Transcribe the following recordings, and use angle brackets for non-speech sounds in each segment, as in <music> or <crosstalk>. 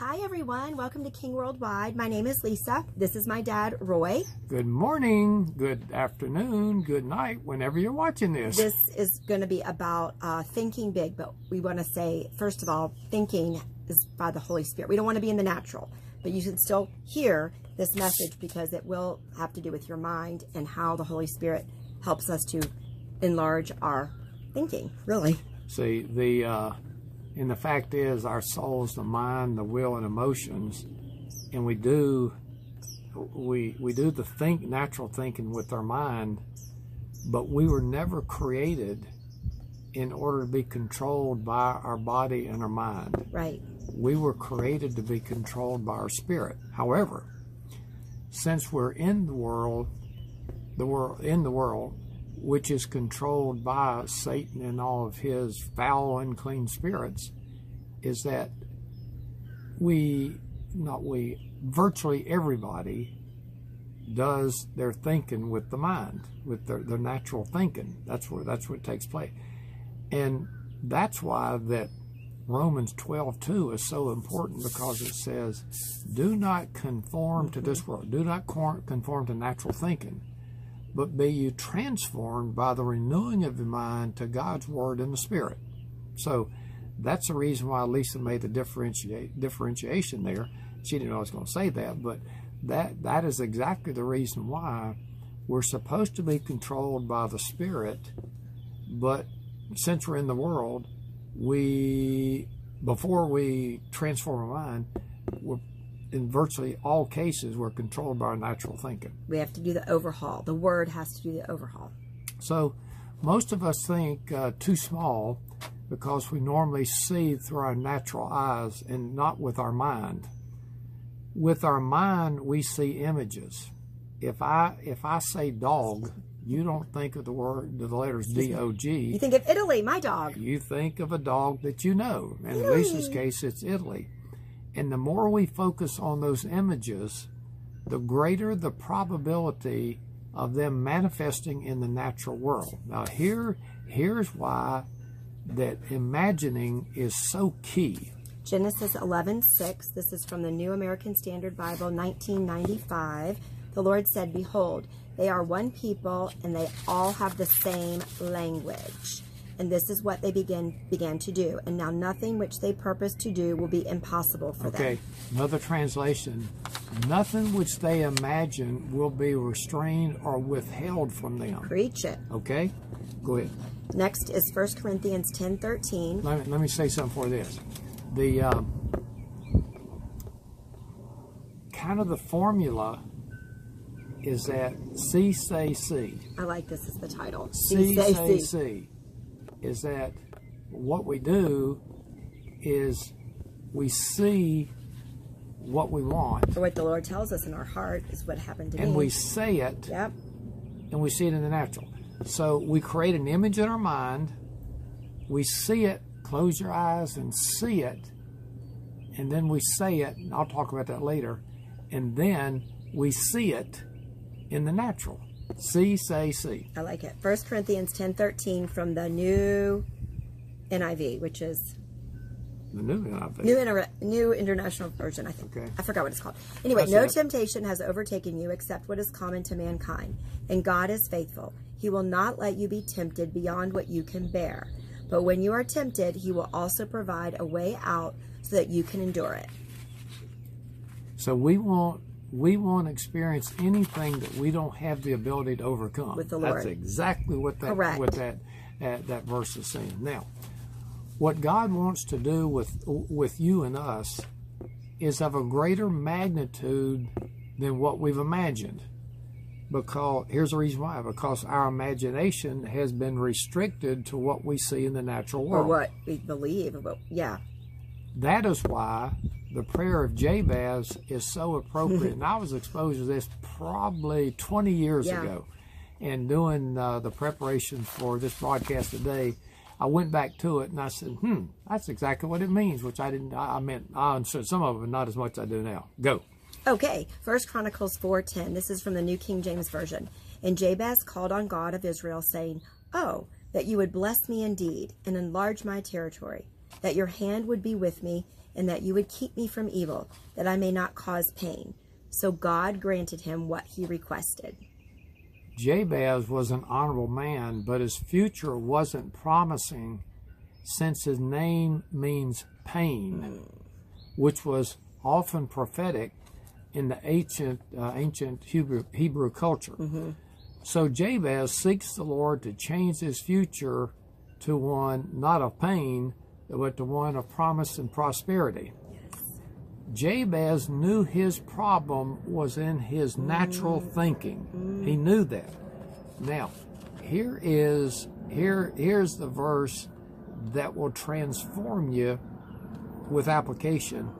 Hi, everyone. Welcome to King Worldwide. My name is Lisa. This is my dad, Roy. Good morning, good afternoon, good night, whenever you're watching this. This is going to be about uh, thinking big, but we want to say, first of all, thinking is by the Holy Spirit. We don't want to be in the natural, but you can still hear this message because it will have to do with your mind and how the Holy Spirit helps us to enlarge our thinking, really. See, the uh, and the fact is, our souls, the mind, the will, and emotions, and we do we we do the think natural thinking with our mind, but we were never created in order to be controlled by our body and our mind. Right. We were created to be controlled by our spirit. However, since we're in the world, the world in the world, which is controlled by Satan and all of his foul, unclean spirits, is that we, not we, virtually everybody does their thinking with the mind, with their, their natural thinking. That's where that's what takes place. And that's why that Romans 12, 2 is so important because it says, do not conform to this world. Do not conform to natural thinking but be you transformed by the renewing of your mind to God's Word and the Spirit. So that's the reason why Lisa made the differentiate, differentiation there. She didn't know I was going to say that, but that that is exactly the reason why we're supposed to be controlled by the Spirit, but since we're in the world, we before we transform our mind, we're in virtually all cases, we're controlled by our natural thinking. We have to do the overhaul. The word has to do the overhaul. So, most of us think uh, too small because we normally see through our natural eyes and not with our mind. With our mind, we see images. If I if I say dog, you don't think of the word the letters D O G. You think of Italy, my dog. You think of a dog that you know. And in Lisa's case, it's Italy. And the more we focus on those images, the greater the probability of them manifesting in the natural world. Now here here's why that imagining is so key. Genesis 11:6. This is from the New American Standard Bible 1995. The Lord said, "Behold, they are one people and they all have the same language." And this is what they began began to do. And now nothing which they purpose to do will be impossible for okay. them. Okay, another translation. Nothing which they imagine will be restrained or withheld from them. Preach it. Okay, go ahead. Next is 1 Corinthians 10 13. Let me, let me say something for this. The um, kind of the formula is that C say C. I like this as the title. C, C say C. C is that what we do is we see what we want. Or what the Lord tells us in our heart is what happened to and me. And we say it. Yep. And we see it in the natural. So we create an image in our mind. We see it. Close your eyes and see it. And then we say it. And I'll talk about that later. And then we see it in the natural. C, say, C. I like it. 1 Corinthians 10.13 from the New NIV, which is... The New NIV. New, Inter New International Version, I think. Okay. I forgot what it's called. Anyway, That's no it. temptation has overtaken you except what is common to mankind. And God is faithful. He will not let you be tempted beyond what you can bear. But when you are tempted, he will also provide a way out so that you can endure it. So we want we won't experience anything that we don't have the ability to overcome. With the Lord. That's exactly what that Correct. what that uh, that verse is saying. Now, what God wants to do with with you and us is of a greater magnitude than what we've imagined. Because here's the reason why: because our imagination has been restricted to what we see in the natural world, or what we believe. But yeah, that is why the prayer of Jabez is so appropriate. and I was exposed to this probably 20 years yeah. ago. And doing uh, the preparation for this broadcast today, I went back to it and I said, hmm, that's exactly what it means, which I didn't, I, I meant, I understood some of it, not as much as I do now. Go. Okay, First Chronicles 4.10. This is from the New King James Version. And Jabez called on God of Israel, saying, Oh, that you would bless me indeed and enlarge my territory, that your hand would be with me, and that you would keep me from evil, that I may not cause pain. So God granted him what he requested. Jabez was an honorable man, but his future wasn't promising since his name means pain, which was often prophetic in the ancient uh, ancient Hebrew, Hebrew culture. So Jabez seeks the Lord to change his future to one not of pain, but to one of promise and prosperity. Jabez knew his problem was in his natural mm. thinking. Mm. He knew that. Now, here is here here's the verse that will transform you with application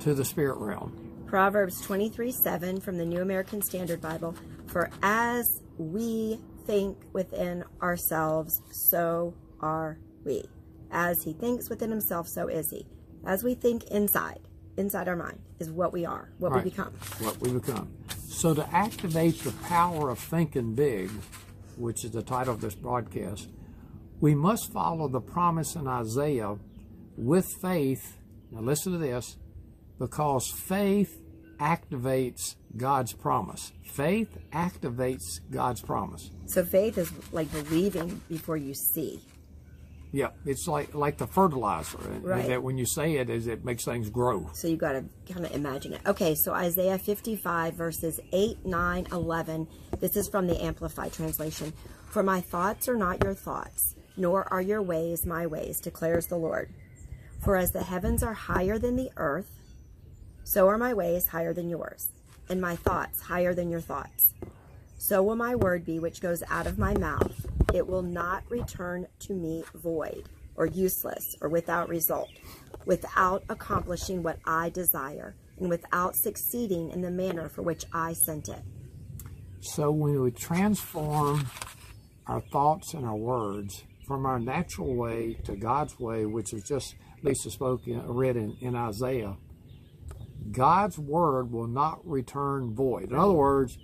to the spirit realm. Proverbs 23 7 from the New American Standard Bible. For as we think within ourselves, so are we. As he thinks within himself, so is he. As we think inside, inside our mind, is what we are, what Right. we become. what we become. So to activate the power of thinking big, which is the title of this broadcast, we must follow the promise in Isaiah with faith. Now listen to this, because faith activates God's promise. Faith activates God's promise. So faith is like believing before you see. Yeah, it's like like the fertilizer Right. that when you say it, is it makes things grow. So you got to kind of imagine it. Okay, so Isaiah 55, verses 8, 9, 11. This is from the Amplified Translation. For my thoughts are not your thoughts, nor are your ways my ways, declares the Lord. For as the heavens are higher than the earth, so are my ways higher than yours, and my thoughts higher than your thoughts. So will my word be which goes out of my mouth. It will not return to me void, or useless, or without result, without accomplishing what I desire, and without succeeding in the manner for which I sent it. So when we transform our thoughts and our words from our natural way to God's way, which is just Lisa spoke in, read in, in Isaiah, God's word will not return void. In other words,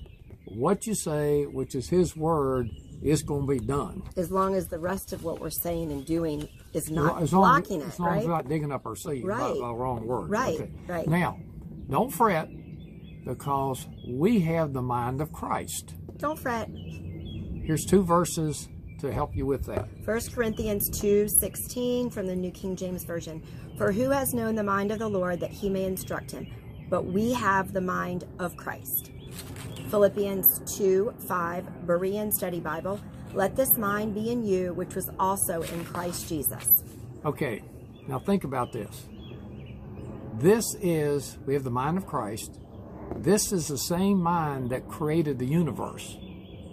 what you say, which is His word, is going to be done. As long as the rest of what we're saying and doing is not as long, blocking as, it, long as we're not digging up our seed Right. by the wrong word. Right, right. Now, don't fret because we have the mind of Christ. Don't fret. Here's two verses to help you with that. 1 Corinthians 2 16 from the New King James Version. For who has known the mind of the Lord that he may instruct him? But we have the mind of Christ. Philippians 2 5, Berean Study Bible. Let this mind be in you, which was also in Christ Jesus. Okay, now think about this. This is, we have the mind of Christ. This is the same mind that created the universe.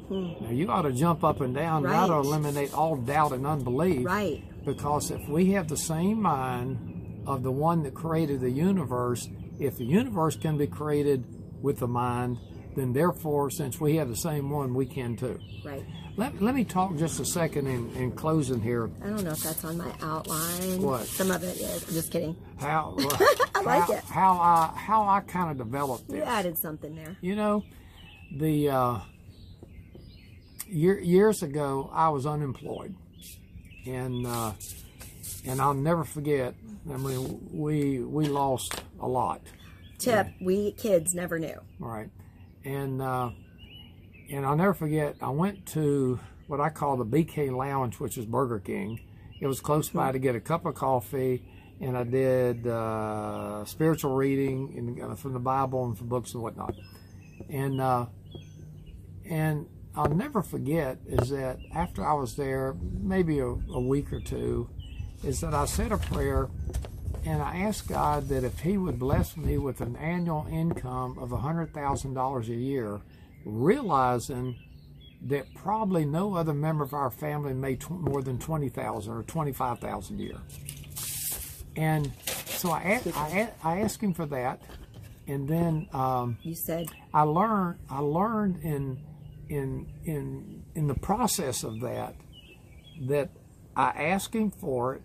Now you ought to jump up and down, now to Hmm. Right. eliminate all doubt and unbelief. Right. Because if we have the same mind of the one that created the universe, if the universe can be created with the mind, then therefore, since we have the same one, we can too. Right. Let, let me talk just a second in, in closing here. I don't know if that's on my outline. What? Some of it is. I'm just kidding. How <laughs> I like how, it. how I how I kind of developed it. You added something there. You know, the uh, year, years ago I was unemployed, and uh, and I'll never forget. I mean, we we lost a lot, Tip, we kids never knew. all right, and uh, and I'll never forget. I went to what I call the BK Lounge, which is Burger King. It was close by to get a cup of coffee, and I did uh, spiritual reading in, uh, from the Bible and from books and whatnot. And uh, and I'll never forget is that after I was there, maybe a, a week or two, is that I said a prayer and I asked God that if He would bless me with an annual income of $100,000 a year, realizing that probably no other member of our family made tw- more than 20000 or 25000 a year. And so I asked Him for that. And then um, You said, I learned I learned in in in in the process of that that I asked him for it.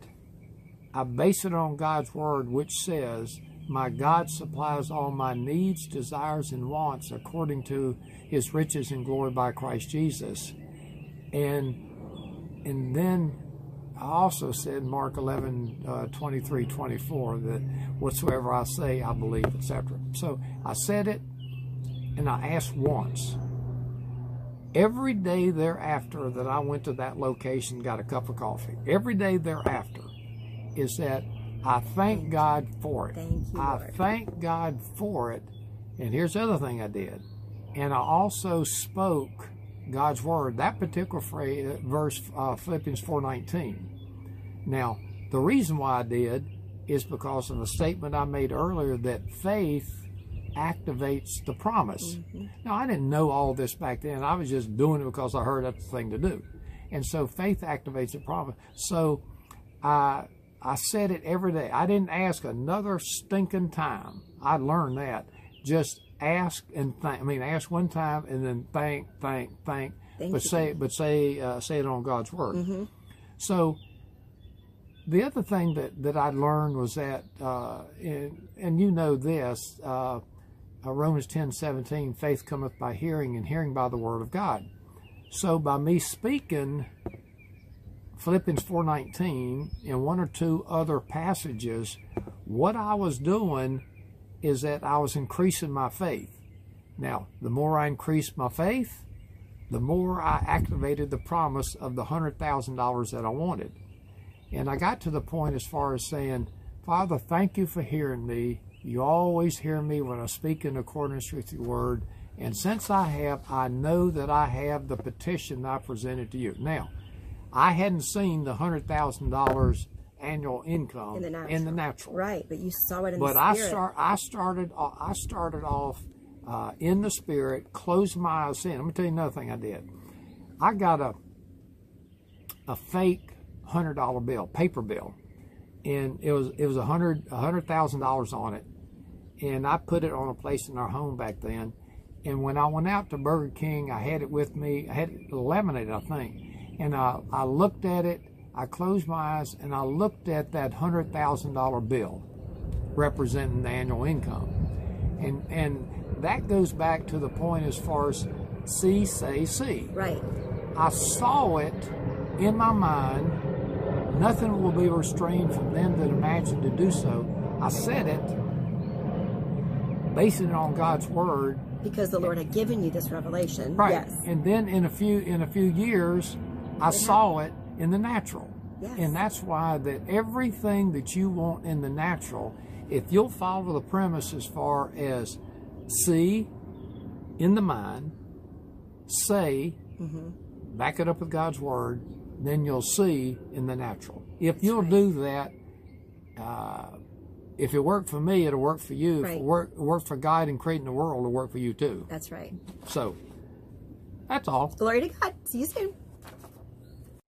I base it on God's word which says, "My God supplies all my needs, desires and wants according to his riches and glory by Christ Jesus." And and then I also said Mark 11, uh, 23, 24, that whatsoever I say, I believe, etc. So I said it and I asked once. Every day thereafter that I went to that location, got a cup of coffee, every day thereafter is that I thank God for it. Thank you, I thank God for it. And here's the other thing I did. And I also spoke God's word. That particular phrase, verse, uh, Philippians 4:19. Now, the reason why I did is because of the statement I made earlier that faith activates the promise. Now, I didn't know all this back then. I was just doing it because I heard that's the thing to do. And so faith activates the promise. So I I said it every day. I didn't ask another stinking time. I learned that. Just ask and thank. I mean, ask one time and then thank, thank, thank. Thank but you. say, but say, uh, say it on God's word. So the other thing that, that I learned was that, uh, and, and you know this, uh, uh, Romans ten seventeen, faith cometh by hearing, and hearing by the word of God. So by me speaking Philippians 4:19 and one or two other passages, what I was doing is that I was increasing my faith. Now, the more I increased my faith, the more I activated the promise of the $100,000 that I wanted. And I got to the point as far as saying, Father, thank you for hearing me. You always hear me when I speak in accordance with your word. And since I have, I know that I have the petition I presented to you. Now, I hadn't seen the $100,000 annual income In the natural. in the natural. Right, but you saw it in But the I spirit. start. I started. o- I started off uh, in the spirit, closed my eyes in. Let me tell you another thing I did. I got a a fake hundred dollar bill, paper bill, and it was it was a hundred a hundred thousand dollars on it, and I put it on a place in our home back then. And when I went out to Burger King, I had it with me. I had it laminated, I think, and I I looked at it. I closed my eyes and I looked at that hundred thousand dollar bill representing the annual income. And and that goes back to the point as far as see, say, see. right. I saw it in my mind. Nothing will be restrained from them that imagine to do so. I said it, basing it on God's word. Because the Lord had given you this revelation. Right. Yes. And then in a few in a few years, I saw it in the natural. Yes. And that's why that everything that you want in the natural, if you'll follow the premise as far as see in the mind, say, Mm-hmm. back it up with God's word, then you'll see in the natural. If you'll do that, uh, if it worked for me, it'll work for you. If Right. it work, worked for God in creating the world, it'll work for you too. That's right. So, that's all. Glory to God. See you soon.